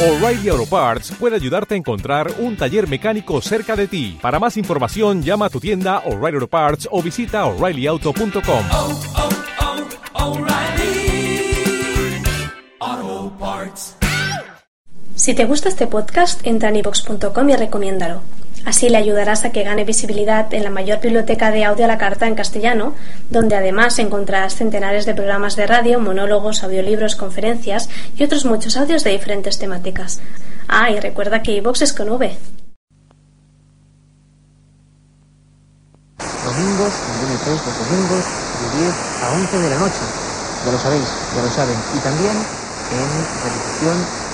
O'Reilly Auto Parts puede ayudarte a encontrar un taller mecánico cerca de ti. Para más información, llama a tu tienda O'Reilly Auto Parts o visita oreillyauto.com. oh, oh, Parts. Si te gusta este podcast, entra en ivox.com y recomiéndalo. Así le ayudarás a que gane visibilidad en la mayor biblioteca de audio a la carta en castellano, donde además encontrarás centenares de programas de radio, monólogos, audiolibros, conferencias y otros muchos audios de diferentes temáticas. Ah, y recuerda que iVox es con V. Domingos, en 3 los domingos, de 10 a 11 de la noche. Ya lo sabéis, ya lo saben. Y también en repetición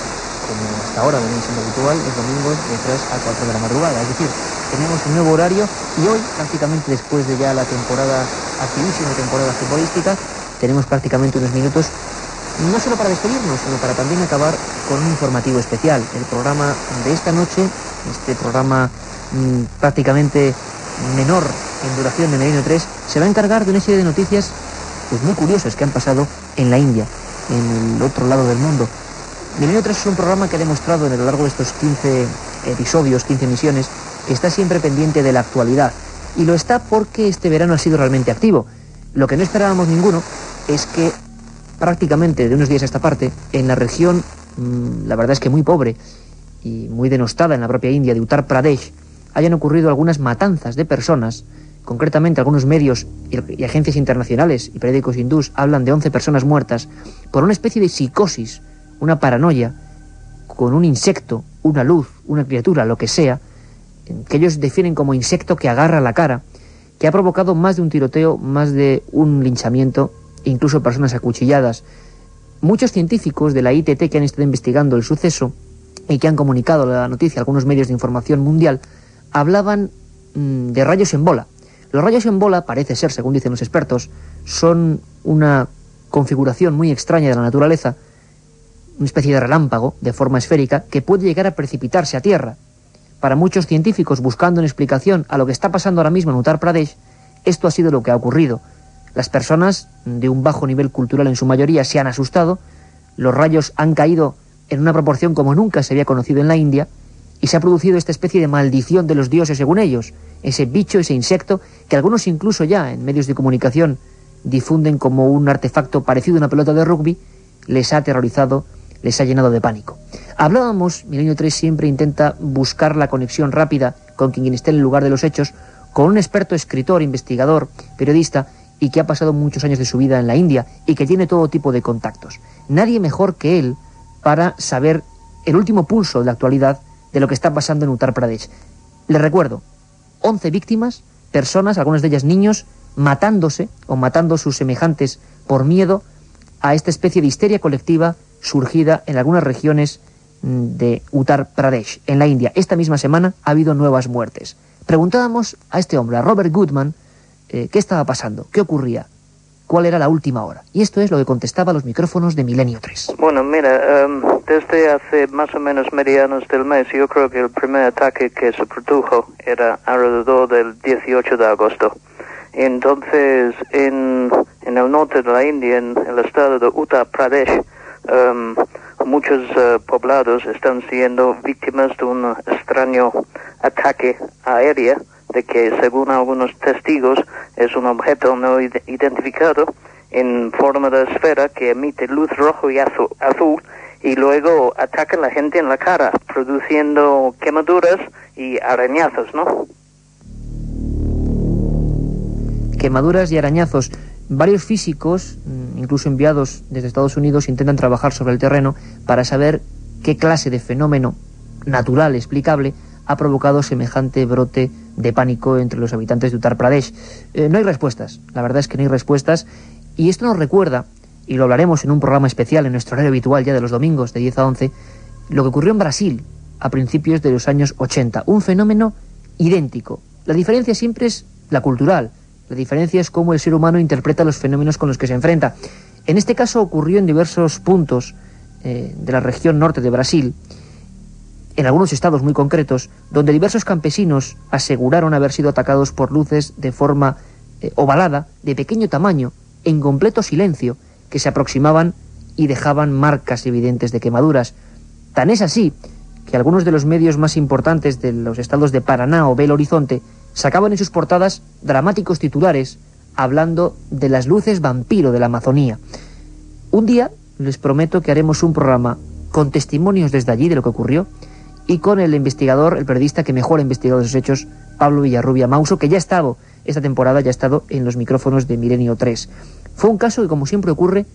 como hasta ahora venía siendo habitual, los domingos de 3 a 4 de la madrugada. Es decir, tenemos un nuevo horario y hoy, prácticamente después de ya la temporada, activísima temporada futbolística, tenemos prácticamente unos minutos no solo para despedirnos, sino para también acabar con un informativo especial. El programa de esta noche, este programa mmm, prácticamente menor en duración de Merino 3, se va a encargar de una serie de noticias pues, muy curiosas que han pasado en la India, en el otro lado del mundo. Milenio 3 es un programa que ha demostrado a lo largo de estos 15 episodios, 15 emisiones, que está siempre pendiente de la actualidad. Y lo está porque este verano ha sido realmente activo. Lo que no esperábamos ninguno es que prácticamente de unos días a esta parte, en la región, mmm, la verdad es que muy pobre y muy denostada en la propia India de Uttar Pradesh, hayan ocurrido algunas matanzas de personas, concretamente algunos medios y agencias internacionales y periódicos hindús hablan de 11 personas muertas por una especie de psicosis una paranoia con un insecto, una luz, una criatura, lo que sea, que ellos definen como insecto que agarra la cara, que ha provocado más de un tiroteo, más de un linchamiento, incluso personas acuchilladas. Muchos científicos de la ITT que han estado investigando el suceso y que han comunicado la noticia a algunos medios de información mundial, hablaban mmm, de rayos en bola. Los rayos en bola, parece ser, según dicen los expertos, son una configuración muy extraña de la naturaleza, una especie de relámpago de forma esférica que puede llegar a precipitarse a tierra. Para muchos científicos buscando una explicación a lo que está pasando ahora mismo en Uttar Pradesh, esto ha sido lo que ha ocurrido. Las personas de un bajo nivel cultural en su mayoría se han asustado, los rayos han caído en una proporción como nunca se había conocido en la India y se ha producido esta especie de maldición de los dioses según ellos, ese bicho, ese insecto, que algunos incluso ya en medios de comunicación difunden como un artefacto parecido a una pelota de rugby, les ha aterrorizado les ha llenado de pánico. Hablábamos, Milenio 3 siempre intenta buscar la conexión rápida con quien esté en el lugar de los hechos, con un experto escritor, investigador, periodista, y que ha pasado muchos años de su vida en la India y que tiene todo tipo de contactos. Nadie mejor que él para saber el último pulso de la actualidad de lo que está pasando en Uttar Pradesh. Les recuerdo, 11 víctimas, personas, algunas de ellas niños, matándose o matando a sus semejantes por miedo a esta especie de histeria colectiva surgida en algunas regiones mm, de Uttar Pradesh, en la India. Esta misma semana ha habido nuevas muertes. Preguntábamos a este hombre, a Robert Goodman, eh, qué estaba pasando, qué ocurría, cuál era la última hora. Y esto es lo que contestaba los micrófonos de Milenio 3. Bueno, mira, um, desde hace más o menos medianos del mes, yo creo que el primer ataque que se produjo era alrededor del 18 de agosto. Entonces, en, en el norte de la India, en el estado de Uttar Pradesh, um, muchos uh, poblados están siendo víctimas de un extraño ataque aéreo de que según algunos testigos es un objeto no identificado en forma de esfera que emite luz rojo y azul, azul y luego ataca a la gente en la cara produciendo quemaduras y arañazos, ¿no? Quemaduras y arañazos. Varios físicos, mm, incluso enviados desde Estados Unidos, intentan trabajar sobre el terreno para saber qué clase de fenómeno natural, explicable, ha provocado semejante brote de pánico entre los habitantes de Uttar Pradesh. Eh, no hay respuestas, la verdad es que no hay respuestas, y esto nos recuerda, y lo hablaremos en un programa especial en nuestro horario habitual ya de los domingos de 10 a 11, lo que ocurrió en Brasil a principios de los años 80, un fenómeno idéntico. La diferencia siempre es la cultural, la diferencia es cómo el ser humano interpreta los fenómenos con los que se enfrenta. En este caso ocurrió en diversos puntos eh, de la región norte de Brasil, en algunos estados muy concretos, donde diversos campesinos aseguraron haber sido atacados por luces de forma eh, ovalada, de pequeño tamaño, en completo silencio, que se aproximaban y dejaban marcas evidentes de quemaduras. Tan es así que algunos de los medios más importantes de los estados de Paraná o Belo Horizonte sacaban en sus portadas dramáticos titulares hablando de las luces vampiro de la Amazonía. Un día les prometo que haremos un programa con testimonios desde allí de lo que ocurrió y con el investigador, el periodista que mejor ha investigado esos hechos, Pablo Villarrubia Mauso, que ya ha estado esta temporada, ya ha estado en los micrófonos de Milenio 3. Fue un caso que, como siempre ocurre,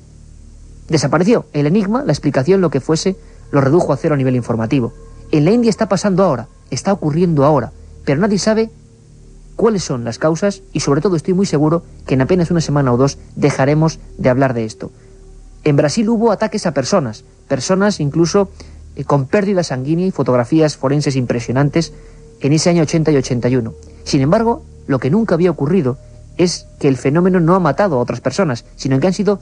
desapareció. El enigma, la explicación, lo que fuese, lo redujo a cero a nivel informativo. En la India está pasando ahora, está ocurriendo ahora, pero nadie sabe cuáles son las causas y sobre todo estoy muy seguro que en apenas una semana o dos dejaremos de hablar de esto. En Brasil hubo ataques a personas, personas incluso eh, con pérdida sanguínea y fotografías forenses impresionantes en ese año 80 y 81. Sin embargo, lo que nunca había ocurrido es que el fenómeno no ha matado a otras personas, sino que han sido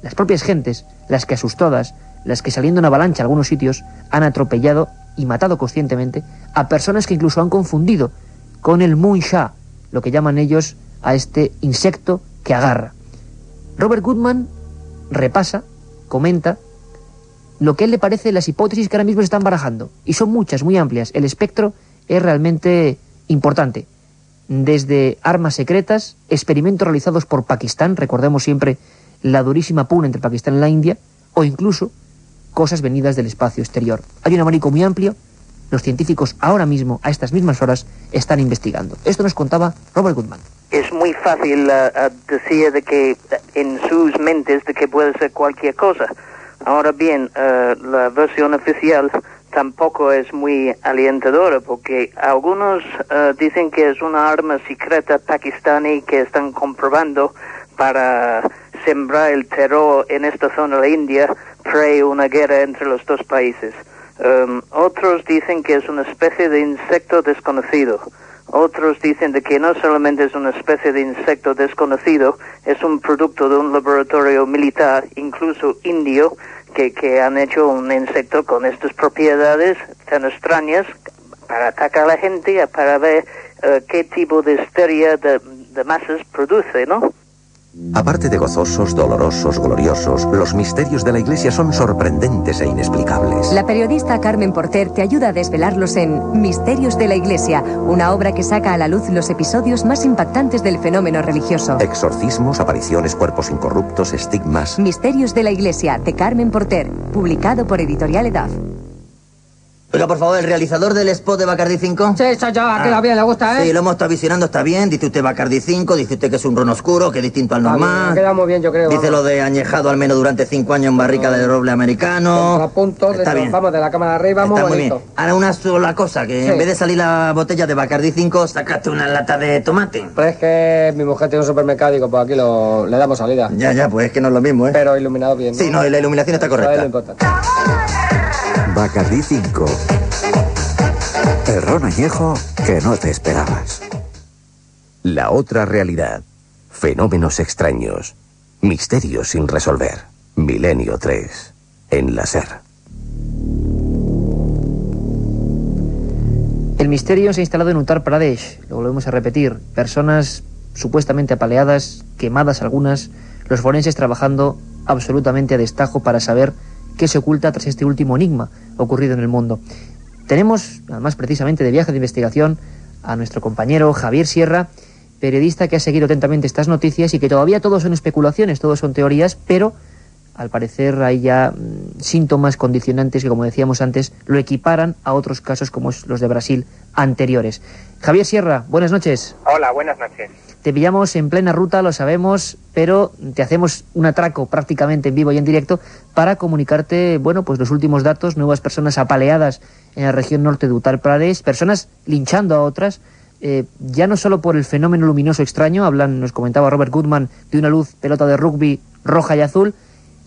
las propias gentes las que asustadas, las que saliendo en avalancha a algunos sitios han atropellado y matado conscientemente a personas que incluso han confundido con el Munsha, lo que llaman ellos a este insecto que agarra. Robert Goodman repasa, comenta, lo que él le parece las hipótesis que ahora mismo se están barajando. Y son muchas, muy amplias. El espectro es realmente importante. Desde armas secretas, experimentos realizados por Pakistán, recordemos siempre la durísima puna entre Pakistán y la India, o incluso cosas venidas del espacio exterior. Hay un abanico muy amplio, los científicos ahora mismo, a estas mismas horas, están investigando. Esto nos contaba Robert Goodman. Es muy fácil uh, decir de que uh, en sus mentes de que puede ser cualquier cosa. Ahora bien, uh, la versión oficial tampoco es muy alentadora porque algunos uh, dicen que es una arma secreta pakistaní que están comprobando para sembrar el terror en esta zona de la India pre una guerra entre los dos países. Um, otros dicen que es una especie de insecto desconocido. Otros dicen de que no solamente es una especie de insecto desconocido, es un producto de un laboratorio militar, incluso indio, que, que han hecho un insecto con estas propiedades tan extrañas para atacar a la gente, para ver uh, qué tipo de histeria de, de masas produce, ¿no? Aparte de gozosos, dolorosos, gloriosos, los misterios de la Iglesia son sorprendentes e inexplicables. La periodista Carmen Porter te ayuda a desvelarlos en Misterios de la Iglesia, una obra que saca a la luz los episodios más impactantes del fenómeno religioso. Exorcismos, apariciones, cuerpos incorruptos, estigmas. Misterios de la Iglesia, de Carmen Porter, publicado por Editorial Edad. Oiga, por favor, el realizador del spot de Bacardi 5. Sí, soy yo, a que lo bien le gusta, ¿eh? Sí, lo hemos estado visionando, está bien. Dice usted Bacardi 5, dice usted que es un ron oscuro, que es distinto al normal. ha quedado muy bien, yo creo. Dice lo de añejado al menos durante cinco años en barrica de roble americano. A punto, Está bien. vamos de la cámara arriba, muy Está muy bien. bonito. Ahora una sola cosa, que Sí. en vez de salir la botella de Bacardi 5, sacaste una lata de tomate. Pero es que mi mujer tiene un supermercado y digo, pues aquí lo, le damos salida. Ya, ya, pues es que no es lo mismo, ¿eh? Pero iluminado bien. Sí, no, y la iluminación está correcta. Bacardí 5. El añejo que no te esperabas. La otra realidad. Fenómenos extraños. Misterios sin resolver. Milenio 3. En la SER. El misterio se ha instalado en Uttar Pradesh, lo volvemos a repetir. Personas supuestamente apaleadas, quemadas algunas, los forenses trabajando absolutamente a destajo para saber qué se oculta tras este último enigma ocurrido en el mundo. Tenemos, además precisamente de viaje de investigación, a nuestro compañero Javier Sierra, periodista que ha seguido atentamente estas noticias y que todavía todos son especulaciones, todos son teorías, pero al parecer hay ya mm, síntomas condicionantes que, como decíamos antes, lo equiparan a otros casos como los de Brasil anteriores. Javier Sierra, buenas noches. Hola, buenas noches. Te pillamos en plena ruta, lo sabemos, pero te hacemos un atraco prácticamente en vivo y en directo para comunicarte, bueno, pues los últimos datos, nuevas personas apaleadas en la región norte de Uttar Pradesh, personas linchando a otras, eh, ya no solo por el fenómeno luminoso extraño, hablan, nos comentaba Robert Goodman, de una luz pelota de rugby roja y azul,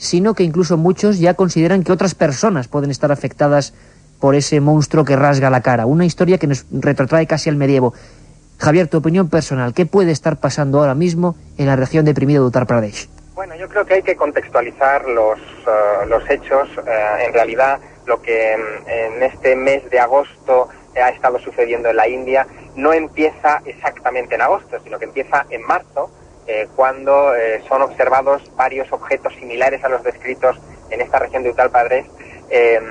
sino que incluso muchos ya consideran que otras personas pueden estar afectadas por ese monstruo que rasga la cara. Una historia que nos retrotrae casi al medievo. Javier, tu opinión personal, ¿qué puede estar pasando ahora mismo en la región deprimida de Uttar Pradesh? Bueno, yo creo que hay que contextualizar los, eh, los hechos. Eh, en realidad, lo que mm, en este mes de agosto ha estado sucediendo en la India no empieza exactamente en agosto, sino que empieza en marzo, eh, cuando eh, son observados varios objetos similares a los descritos en esta región de Uttar Pradesh eh,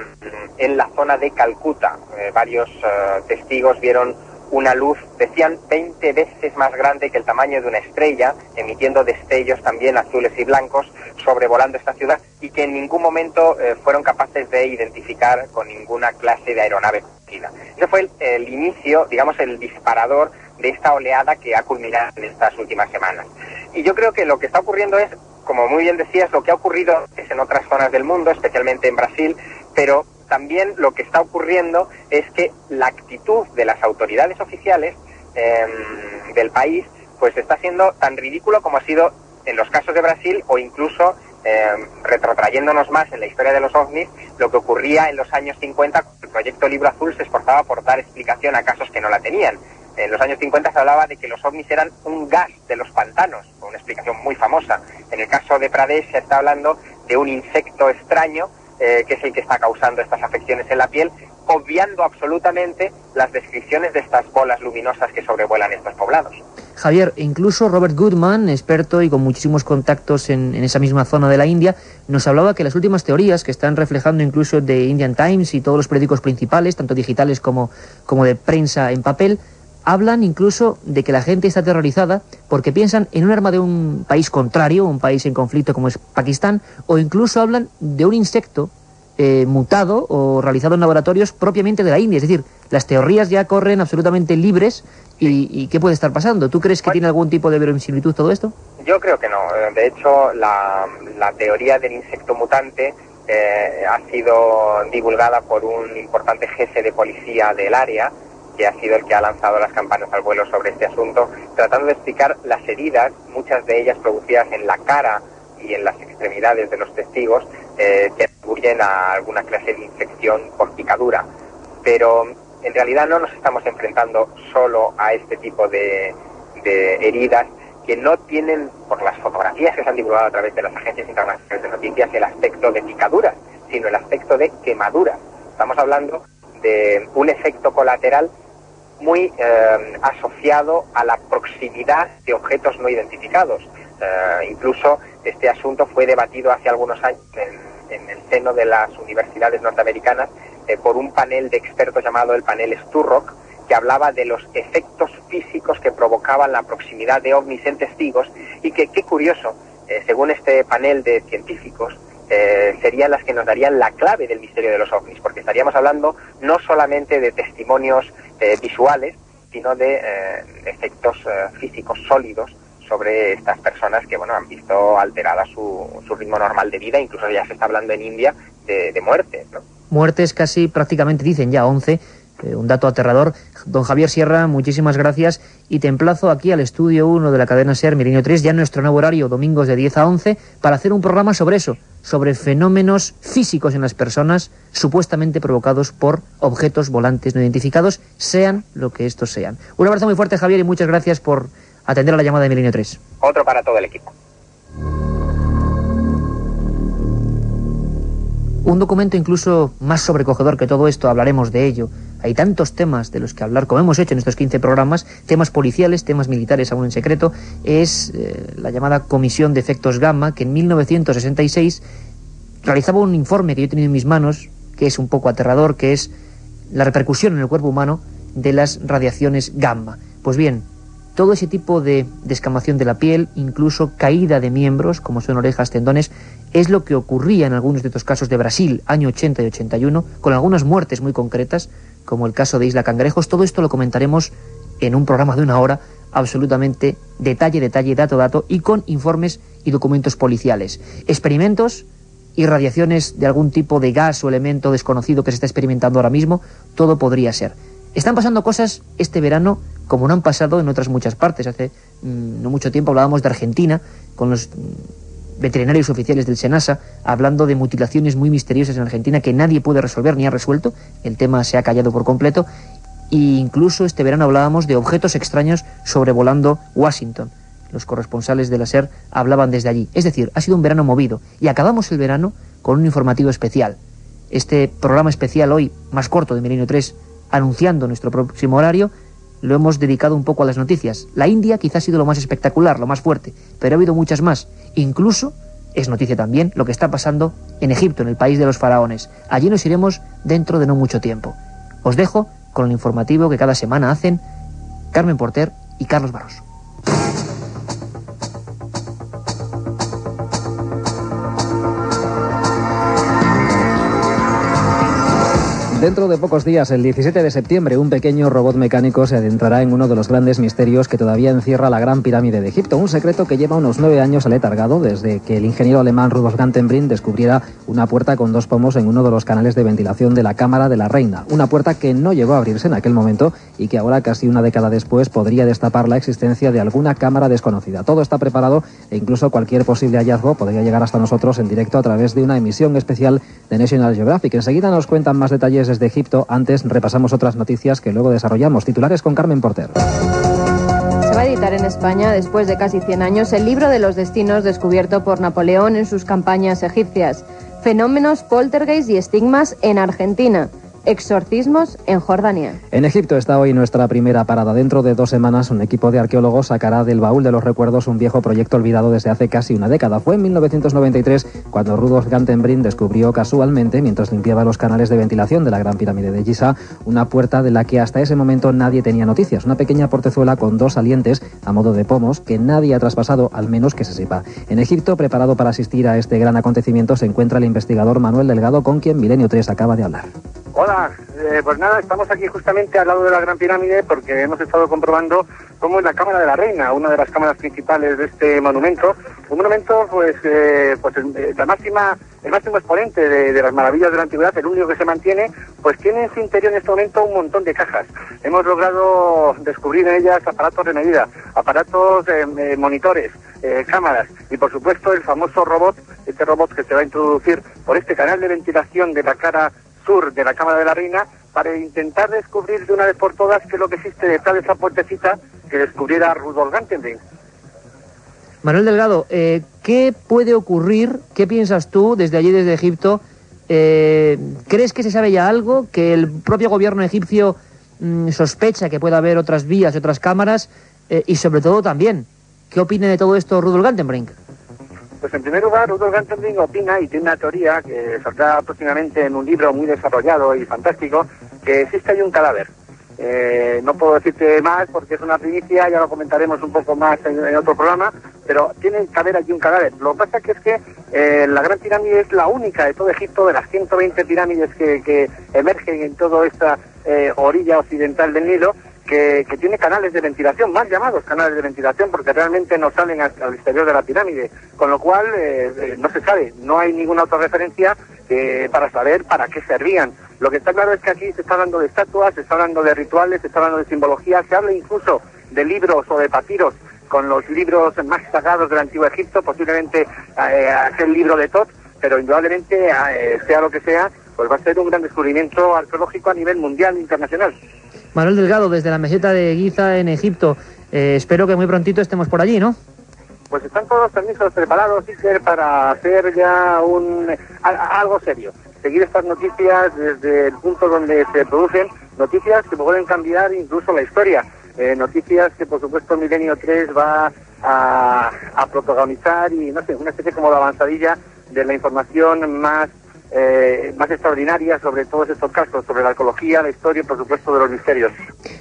en la zona de Calcuta. Eh, varios eh, testigos vieron una luz, decían, 20 veces más grande que el tamaño de una estrella, emitiendo destellos también azules y blancos, sobrevolando esta ciudad y que en ningún momento fueron capaces de identificar con ninguna clase de aeronave. Ese fue el inicio, digamos, el disparador de esta oleada que ha culminado en estas últimas semanas. Y yo creo que lo que está ocurriendo es, como muy bien decías, lo que ha ocurrido es en otras zonas del mundo, especialmente en Brasil, pero también lo que está ocurriendo es que la actitud de las autoridades oficiales eh, del país pues está siendo tan ridículo como ha sido en los casos de Brasil o incluso eh, retrotrayéndonos más en la historia de los ovnis, lo que ocurría en los años 50, el proyecto Libro Azul se esforzaba por dar explicación a casos que no la tenían. En los años 50 se hablaba de que los ovnis eran un gas de los pantanos, una explicación muy famosa. En el caso de Pradesh se está hablando de un insecto extraño eh, que es el que está causando estas afecciones en la piel, obviando absolutamente las descripciones de estas bolas luminosas que sobrevuelan estos poblados. Javier, incluso Robert Goodman, experto y con muchísimos contactos en, en, esa misma zona de la India, nos hablaba que las últimas teorías que están reflejando incluso de Indian Times y todos los periódicos principales, tanto digitales como, como de prensa en papel, hablan incluso de que la gente está aterrorizada porque piensan en un arma de un país contrario, un país en conflicto como es Pakistán, o incluso hablan de un insecto eh, mutado o realizado en laboratorios propiamente de la India. Es decir, las teorías ya corren absolutamente libres y, y ¿qué puede estar pasando? ¿Tú crees que tiene algún tipo de verosimilitud todo esto? Yo creo que no. De hecho, la, la teoría del insecto mutante eh, ha sido divulgada por un importante jefe de policía del área, que ha sido el que ha lanzado las campanas al vuelo sobre este asunto, tratando de explicar las heridas, muchas de ellas producidas en la cara y en las extremidades de los testigos, eh, que atribuyen a alguna clase de infección por picadura. Pero en realidad no nos estamos enfrentando solo a este tipo de, de heridas que no tienen, por las fotografías que se han divulgado a través de las agencias internacionales de noticias, el aspecto de picaduras, sino el aspecto de quemaduras. Estamos hablando de un efecto colateral muy eh, asociado a la proximidad de objetos no identificados. Eh, incluso este asunto fue debatido hace algunos años en, el seno de las universidades norteamericanas eh, por un panel de expertos llamado el panel Sturrock, que hablaba de los efectos físicos que provocaban la proximidad de ovnis en testigos y que, qué curioso, según este panel de científicos, serían las que nos darían la clave del misterio de los ovnis, porque estaríamos hablando no solamente de testimonios eh, visuales, sino de eh, efectos eh, físicos sólidos sobre estas personas que bueno han visto alterada su, su, ritmo normal de vida, incluso ya se está hablando en India de, muertes. ¿no? Muertes casi prácticamente dicen ya 11 eh, un dato aterrador. Don Javier Sierra, muchísimas gracias y te emplazo aquí al estudio 1 de la cadena SER Milenio 3, ya en nuestro nuevo horario, domingos de 10 a 11, para hacer un programa sobre eso, sobre fenómenos físicos en las personas supuestamente provocados por objetos volantes no identificados, sean lo que estos sean. Un abrazo muy fuerte, Javier, y muchas gracias por atender a la llamada de Milenio 3. Otro para todo el equipo. Un documento incluso más sobrecogedor que todo esto, hablaremos de ello. Hay tantos temas de los que hablar, como hemos hecho en estos 15 programas, temas policiales, temas militares aún en secreto, es eh, la llamada Comisión de Efectos Gamma, que en 1966 realizaba un informe que yo he tenido en mis manos, que es un poco aterrador, que es la repercusión en el cuerpo humano de las radiaciones gamma. Pues bien, todo ese tipo de descamación de la piel, incluso caída de miembros, como son orejas, tendones, es lo que ocurría en algunos de estos casos de Brasil, año 80 y 81, con algunas muertes muy concretas, como el caso de Isla Cangrejos. Todo esto lo comentaremos en un programa de una hora, absolutamente detalle, detalle, dato, dato, y con informes y documentos policiales. Experimentos y radiaciones de algún tipo de gas o elemento desconocido que se está experimentando ahora mismo, todo podría ser. Están pasando cosas este verano como no han pasado en otras muchas partes. Hace mmm, no mucho tiempo hablábamos de Argentina con los veterinarios oficiales del SENASA hablando de mutilaciones muy misteriosas en Argentina que nadie puede resolver ni ha resuelto. El tema se ha callado por completo. E incluso este verano hablábamos de objetos extraños sobrevolando Washington. Los corresponsales de la SER hablaban desde allí. Es decir, ha sido un verano movido. Y acabamos el verano con un informativo especial. Este programa especial hoy, más corto de Milenio 3, anunciando nuestro próximo horario, lo hemos dedicado un poco a las noticias. La India quizá ha sido lo más espectacular, lo más fuerte, pero ha habido muchas más. Incluso es noticia también lo que está pasando en Egipto, en el país de los faraones. Allí nos iremos dentro de no mucho tiempo. Os dejo con el informativo que cada semana hacen Carmen Porter y Carlos Barros. Dentro de pocos días, el 17 de septiembre, un pequeño robot mecánico se adentrará en uno de los grandes misterios que todavía encierra la Gran Pirámide de Egipto, un secreto que lleva unos nueve años aletargado desde que el ingeniero alemán Rudolf Gantenbrink descubriera una puerta con dos pomos en uno de los canales de ventilación de la Cámara de la Reina, una puerta que no llegó a abrirse en aquel momento y que ahora, casi una década después, podría destapar la existencia de alguna cámara desconocida. Todo está preparado e incluso cualquier posible hallazgo podría llegar hasta nosotros en directo a través de una emisión especial de National Geographic. Enseguida nos cuentan más detalles desde Egipto. Antes repasamos otras noticias que luego desarrollamos. Titulares con Carmen Porter. Se va a editar en España, después de casi 100 años, el libro de los destinos descubierto por Napoleón en sus campañas egipcias. Fenómenos, poltergeist y estigmas en Argentina. Exorcismos en Jordania. En Egipto está hoy nuestra primera parada. Dentro de dos semanas, un equipo de arqueólogos sacará del baúl de los recuerdos un viejo proyecto olvidado desde hace casi una década. Fue en 1993 cuando Rudolf Gantenbrink descubrió casualmente, mientras limpiaba los canales de ventilación de la Gran Pirámide de Giza, una puerta de la que hasta ese momento nadie tenía noticias. Una pequeña portezuela con dos salientes a modo de pomos que nadie ha traspasado, al menos que se sepa. En Egipto, preparado para asistir a este gran acontecimiento, se encuentra el investigador Manuel Delgado, con quien Milenio 3 acaba de hablar. Hola, eh, pues nada, estamos aquí justamente al lado de la Gran Pirámide porque hemos estado comprobando cómo es la Cámara de la Reina, una de las cámaras principales de este monumento, un monumento pues, eh, pues eh, la máxima, el máximo exponente de, las maravillas de la antigüedad, el único que se mantiene, pues tiene en su interior en este momento un montón de cajas. Hemos logrado descubrir en ellas aparatos de medida, aparatos, eh, monitores, cámaras y por supuesto el famoso robot, este robot que se va a introducir por este canal de ventilación de la cara sur de la Cámara de la Reina para intentar descubrir de una vez por todas qué es lo que existe detrás de esa puertecita que descubriera Rudolf Gantenbrink. Manuel Delgado, eh, ¿qué puede ocurrir? ¿Qué piensas tú desde allí, desde Egipto? Eh, ¿Crees que se sabe ya algo? ¿Que el propio gobierno egipcio mmm, sospecha que pueda haber otras vías y otras cámaras? Eh, y sobre todo también, ¿qué opina de todo esto Rudolf Gantenbrink? Pues en primer lugar, Rudolf Gantenbrink opina y tiene una teoría que saldrá próximamente en un libro muy desarrollado y fantástico, que existe ahí un cadáver. Eh, no puedo decirte más porque es una primicia, ya lo comentaremos un poco más en, otro programa, pero tiene que haber aquí un cadáver. Lo que pasa que es que eh, la Gran Pirámide es la única de todo Egipto, de las 120 pirámides que, que emergen en toda esta eh, orilla occidental del Nilo, que, tiene canales de ventilación, más llamados canales de ventilación, porque realmente no salen al, exterior de la pirámide, con lo cual eh, no se sabe, no hay ninguna otra referencia para saber para qué servían. Lo que está claro es que aquí se está hablando de estatuas, se está hablando de rituales, se está hablando de simbología, se habla incluso de libros o de papiros con los libros más sagrados del antiguo Egipto, posiblemente eh, aquel libro de Tot, pero indudablemente, eh, sea lo que sea, pues va a ser un gran descubrimiento arqueológico a nivel mundial e internacional. Manuel Delgado, desde la meseta de Giza en Egipto, eh, espero que muy prontito estemos por allí, ¿no? Pues están todos permisos preparados, Iker, para hacer ya un a, algo serio. Seguir estas noticias desde el punto donde se producen, noticias que pueden cambiar incluso la historia. Eh, noticias que, por supuesto, Milenio 3 va a, protagonizar y, no sé, una especie como de avanzadilla de la información más eh, más extraordinaria sobre todos estos casos, sobre la arqueología, la historia y, por supuesto, de los misterios.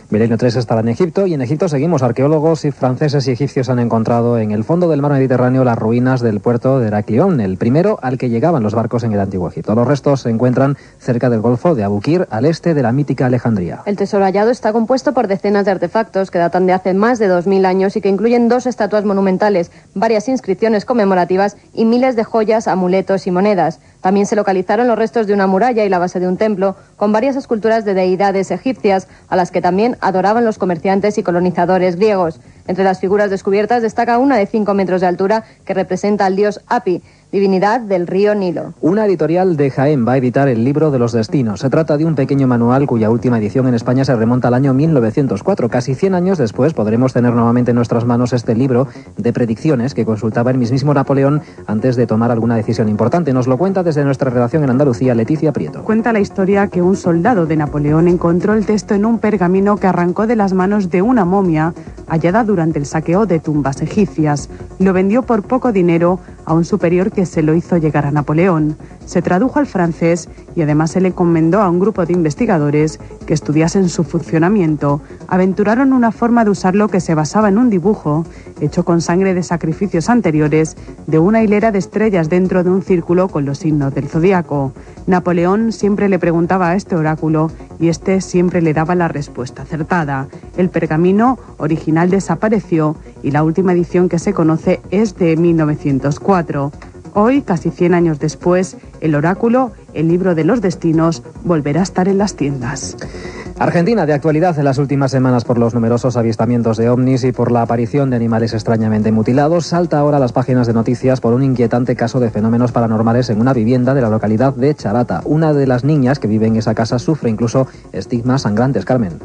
Milenio 3 estará en Egipto y en Egipto seguimos. Arqueólogos y franceses y egipcios han encontrado en el fondo del mar Mediterráneo las ruinas del puerto de Heraclión, el primero al que llegaban los barcos en el antiguo Egipto. Los restos se encuentran cerca del Golfo de Abukir, al este de la mítica Alejandría. El tesoro hallado está compuesto por decenas de artefactos que datan de hace más de 2.000 años y que incluyen dos estatuas monumentales, varias inscripciones conmemorativas y miles de joyas, amuletos y monedas. También se localizaron los restos de una muralla y la base de un templo, con varias esculturas de deidades egipcias, a las que también adoraban los comerciantes y colonizadores griegos. Entre las figuras descubiertas destaca una de 5 metros de altura que representa al dios Api, divinidad del río Nilo. Una editorial de Jaén va a editar el libro de los destinos. Se trata de un pequeño manual cuya última edición en España se remonta al año 1904. Casi 100 años después podremos tener nuevamente en nuestras manos este libro de predicciones que consultaba el mismísimo Napoleón antes de tomar alguna decisión importante. Nos lo cuenta desde nuestra redacción en Andalucía Leticia Prieto. Cuenta la historia que un soldado de Napoleón encontró el texto en un pergamino que arrancó de las manos de una momia hallada durante el saqueo de tumbas egipcias. Lo vendió por poco dinero a un superior que se lo hizo llegar a Napoleón. Se tradujo al francés y además se le encomendó a un grupo de investigadores que estudiasen su funcionamiento. Aventuraron una forma de usarlo que se basaba en un dibujo hecho con sangre de sacrificios anteriores de una hilera de estrellas dentro de un círculo con los signos del zodiaco. Napoleón siempre le preguntaba a este oráculo y este siempre le daba la respuesta acertada. El pergamino original desapareció y la última edición que se conoce es de 1904. Hoy, casi 100 años después, el oráculo, el libro de los destinos, volverá a estar en las tiendas. Argentina de actualidad en las últimas semanas por los numerosos avistamientos de ovnis y por la aparición de animales extrañamente mutilados, salta ahora a las páginas de noticias por un inquietante caso de fenómenos paranormales en una vivienda de la localidad de Charata. Una de las niñas que vive en esa casa sufre incluso estigmas sangrantes, Carmen.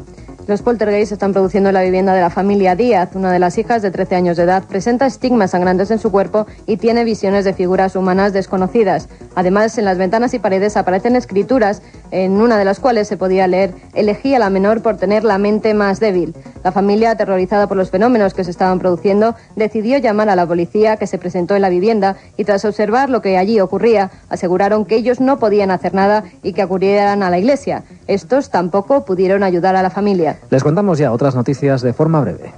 Los poltergeists están produciendo en la vivienda de la familia Díaz. Una de las hijas de 13 años de edad presenta estigmas sangrantes en su cuerpo y tiene visiones de figuras humanas desconocidas. Además, en las ventanas y paredes aparecen escrituras, en una de las cuales se podía leer elegí a la menor por tener la mente más débil. La familia, aterrorizada por los fenómenos que se estaban produciendo, decidió llamar a la policía que se presentó en la vivienda y tras observar lo que allí ocurría, aseguraron que ellos no podían hacer nada y que acudieran a la iglesia. Estos tampoco pudieron ayudar a la familia. Les contamos ya otras noticias de forma breve.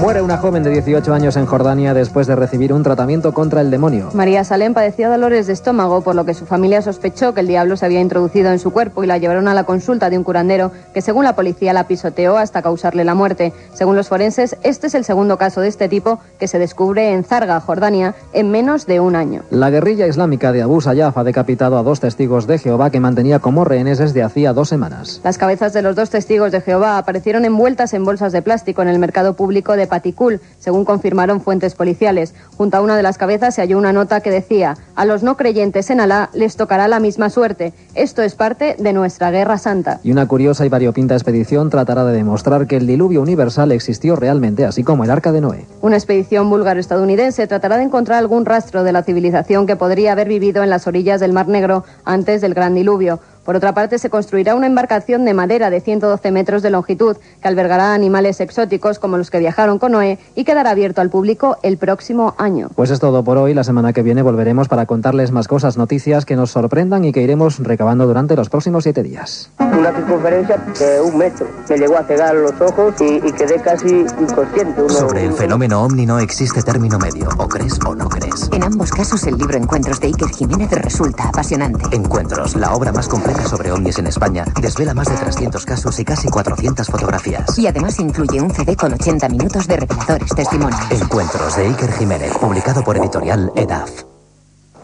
Muere una joven de 18 años en Jordania después de recibir un tratamiento contra el demonio. María Salem padecía dolores de estómago, por lo que su familia sospechó que el diablo se había introducido en su cuerpo y la llevaron a la consulta de un curandero que, según la policía, la pisoteó hasta causarle la muerte. Según los forenses, este es el segundo caso de este tipo que se descubre en Zarga, Jordania, en menos de un año. La guerrilla islámica de Abu Sayyaf ha decapitado a dos testigos de Jehová que mantenía como rehenes desde hacía dos semanas. Las cabezas de los dos testigos de Jehová aparecieron envueltas en bolsas de plástico en el mercado público de Según confirmaron fuentes policiales. Junto a una de las cabezas se halló una nota que decía: A los no creyentes en Alá les tocará la misma suerte. Esto es parte de nuestra guerra santa. Y una curiosa y variopinta expedición tratará de demostrar que el diluvio universal existió realmente, así como el arca de Noé. Una expedición búlgaro-estadounidense tratará de encontrar algún rastro de la civilización que podría haber vivido en las orillas del Mar Negro antes del gran diluvio. Por otra parte, se construirá una embarcación de madera de 112 metros de longitud que albergará animales exóticos como los que viajaron con Noé y quedará abierto al público el próximo año. Pues es todo por hoy. La semana que viene volveremos para contarles más cosas, noticias que nos sorprendan y que iremos recabando durante los próximos siete días. Una circunferencia de un metro. Me llegó a cegar los ojos y, y quedé casi inconsciente. Uno- Sobre el fenómeno ovni no existe término medio, o crees o no crees. En ambos casos, el libro Encuentros de Iker Jiménez resulta apasionante. Encuentros, la obra más completa sobre ovnis en España, desvela más de 300 casos y casi 400 fotografías. Y además incluye un CD con 80 minutos de reveladores testimonios. Encuentros de Iker Jiménez, publicado por editorial EDAF.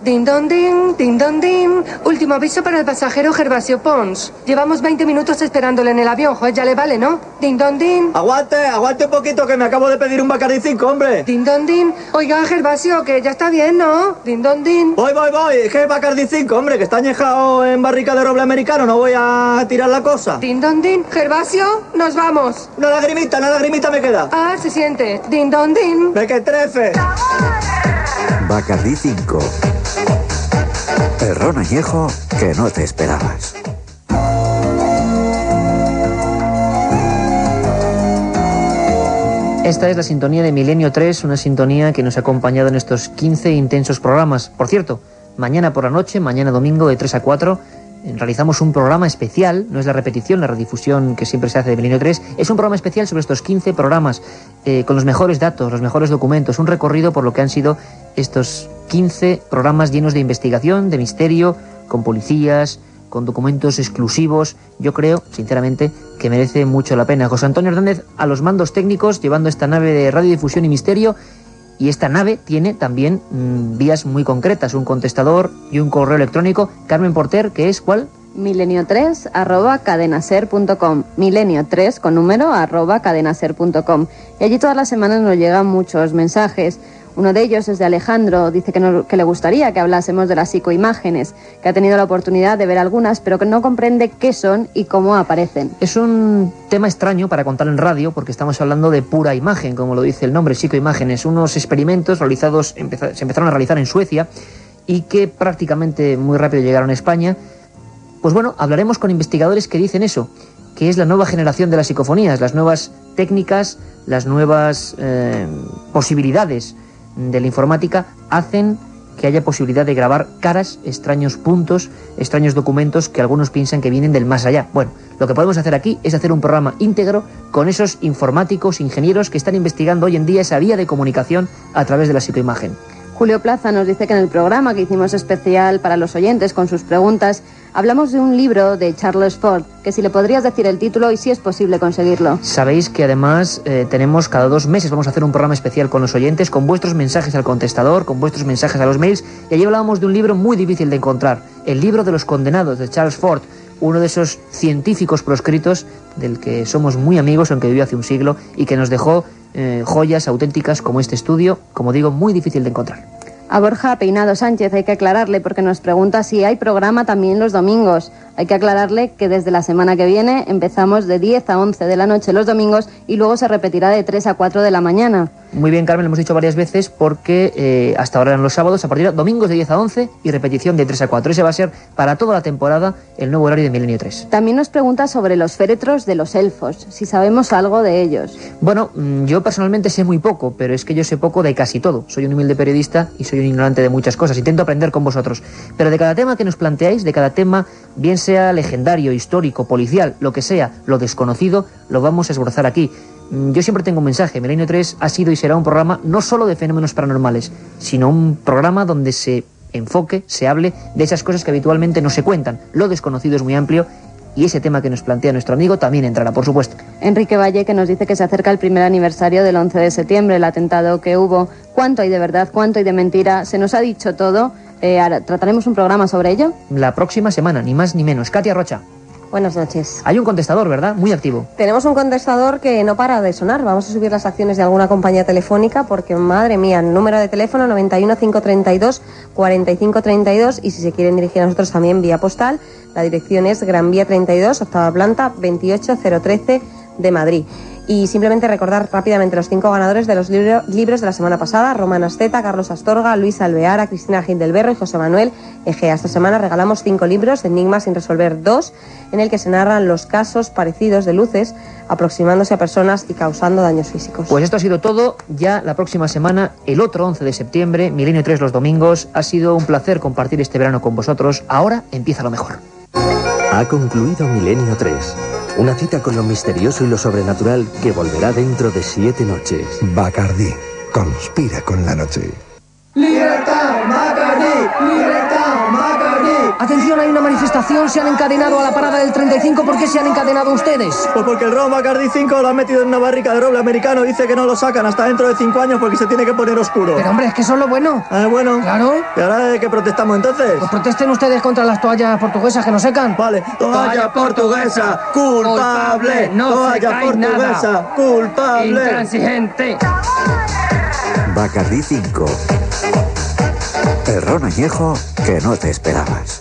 Din don din, din don din. Último aviso para el pasajero Gervasio Pons. Llevamos 20 minutos esperándole en el avión, joder, ya le vale, ¿no? Din don din. Aguante, aguante un poquito que me acabo de pedir un Bacardi 5, hombre. Din don din. Oiga, Gervasio, que ya está bien, ¿no? Din don din. Voy, voy, voy. Es que Bacardi 5, hombre, que está añejado en barrica de roble americano. No voy a tirar la cosa. Din don din. Gervasio, nos vamos. Una lagrimita, una lagrimita me queda. Ah, se siente. Din don din. Me que trefe. Bacardi 5. El ron añejo que no te esperabas. Esta es la sintonía de Milenio 3, una sintonía que nos ha acompañado en estos 15 intensos programas. Por cierto, mañana por la noche, mañana domingo de 3 a 4, eh, realizamos un programa especial, no es la repetición, la redifusión que siempre se hace de Milenio 3, es un programa especial sobre estos 15 programas, eh, con los mejores datos, los mejores documentos, un recorrido por lo que han sido estos 15 programas llenos de investigación, de misterio, con policías, con documentos exclusivos, yo creo, sinceramente, que merece mucho la pena. José Antonio Hernández a los mandos técnicos, llevando esta nave de radiodifusión y misterio, y esta nave tiene también mm, vías muy concretas, un contestador y un correo electrónico. Carmen Porter, que es cuál? milenio3 arroba cadenaser.com milenio 3 con número arroba cadenaser.com y allí todas las semanas nos llegan muchos mensajes uno de ellos es de Alejandro, dice que, le gustaría que hablásemos de las psicoimágenes, que ha tenido la oportunidad de ver algunas, pero que no comprende qué son y cómo aparecen. Es un tema extraño para contar en radio porque estamos hablando de pura imagen, como lo dice el nombre, psicoimágenes, unos experimentos realizados, se empezaron a realizar en Suecia y que prácticamente muy rápido llegaron a España. Pues bueno, hablaremos con investigadores que dicen eso, que es la nueva generación de las psicofonías, las nuevas técnicas, las nuevas eh, posibilidades de la informática hacen que haya posibilidad de grabar caras, extraños puntos, extraños documentos que algunos piensan que vienen del más allá. Bueno, lo que podemos hacer aquí es hacer un programa íntegro con esos informáticos, ingenieros que están investigando hoy en día esa vía de comunicación a través de la psicoimagen. Julio Plaza nos dice que en el programa que hicimos especial para los oyentes con sus preguntas, hablamos de un libro de Charles Ford, que si le podrías decir el título y si es posible conseguirlo. Sabéis que además eh, tenemos cada dos meses, vamos a hacer un programa especial con los oyentes, con vuestros mensajes al contestador, con vuestros mensajes a los mails, y allí hablábamos de un libro muy difícil de encontrar, el libro de los condenados de Charles Ford, uno de esos científicos proscritos del que somos muy amigos, aunque vivió hace un siglo, y que nos dejó eh, joyas auténticas como este estudio, como digo, muy difícil de encontrar. A Borja Peinado Sánchez hay que aclararle porque nos pregunta si hay programa también los domingos. Hay que aclararle que desde la semana que viene empezamos de 10 a 11 de la noche los domingos y luego se repetirá de 3 a 4 de la mañana. Muy bien, Carmen, lo hemos dicho varias veces porque eh, hasta ahora eran los sábados, a partir de domingos de 10 a 11 y repetición de 3 a 4. Ese va a ser para toda la temporada el nuevo horario de Milenio 3. También nos pregunta sobre los féretros de los elfos, si sabemos algo de ellos. Bueno, mm, yo personalmente sé muy poco, pero es que yo sé poco de casi todo. Soy un humilde periodista y soy un ignorante de muchas cosas. Intento aprender con vosotros. Pero de cada tema que nos planteáis, de cada tema, bien sea legendario, histórico, policial, lo que sea, lo desconocido, lo vamos a esbozar aquí. Mm, Yo siempre tengo un mensaje. Milenio 3 ha sido y será un programa no solo de fenómenos paranormales, sino un programa donde se enfoque, se hable de esas cosas que habitualmente no se cuentan. Lo desconocido es muy amplio y ese tema que nos plantea nuestro amigo también entrará, por supuesto. Enrique Valle que nos dice que se acerca el primer aniversario del 11 de septiembre, el atentado que hubo. ¿Cuánto hay de verdad, cuánto hay de mentira? Se nos ha dicho todo. Eh, ¿Trataremos un programa sobre ello? La próxima semana, ni más ni menos. Katia Rocha. Buenas noches. Hay un contestador, ¿verdad? Muy activo. Tenemos un contestador que no para de sonar. Vamos a subir las acciones de alguna compañía telefónica porque, madre mía, número de teléfono 91 532 45 32 y si se quieren dirigir a nosotros también vía postal, la dirección es Gran Vía 32, octava planta, 28013 de Madrid. Y simplemente recordar rápidamente los cinco ganadores de los libro- libros de la semana pasada, Román Asteta, Carlos Astorga, Luis Alveara, Cristina Gil del Berro y José Manuel Egea. Esta semana regalamos cinco libros de Enigmas sin resolver dos, en el que se narran los casos parecidos de luces aproximándose a personas y causando daños físicos. Pues esto ha sido todo. Ya la próxima semana, el otro 11 de septiembre, Milenio 3 los domingos. Ha sido un placer compartir este verano con vosotros. Ahora empieza lo mejor. Ha concluido Milenio 3. Una cita con lo misterioso y lo sobrenatural que volverá dentro de siete noches. Bacardi conspira con la noche. ¡Libertad, Macardy! ¡Libertad! Atención, hay una manifestación. Se han encadenado a la parada del 35. ¿Por qué se han encadenado ustedes? Pues porque el Ron Bacardi 5 lo han metido en una barrica de roble americano. Dice que no lo sacan hasta dentro de 5 años porque se tiene que poner oscuro. Pero hombre, es que eso es lo bueno. Ah, bueno. Claro. ¿Y ahora de qué protestamos entonces? Pues protesten ustedes contra las toallas portuguesas que no secan. Vale. Toalla portuguesa, culpable. no Toalla portuguesa, nada. culpable. Intransigente. Bacardi 5. El ron añejo que no te esperabas.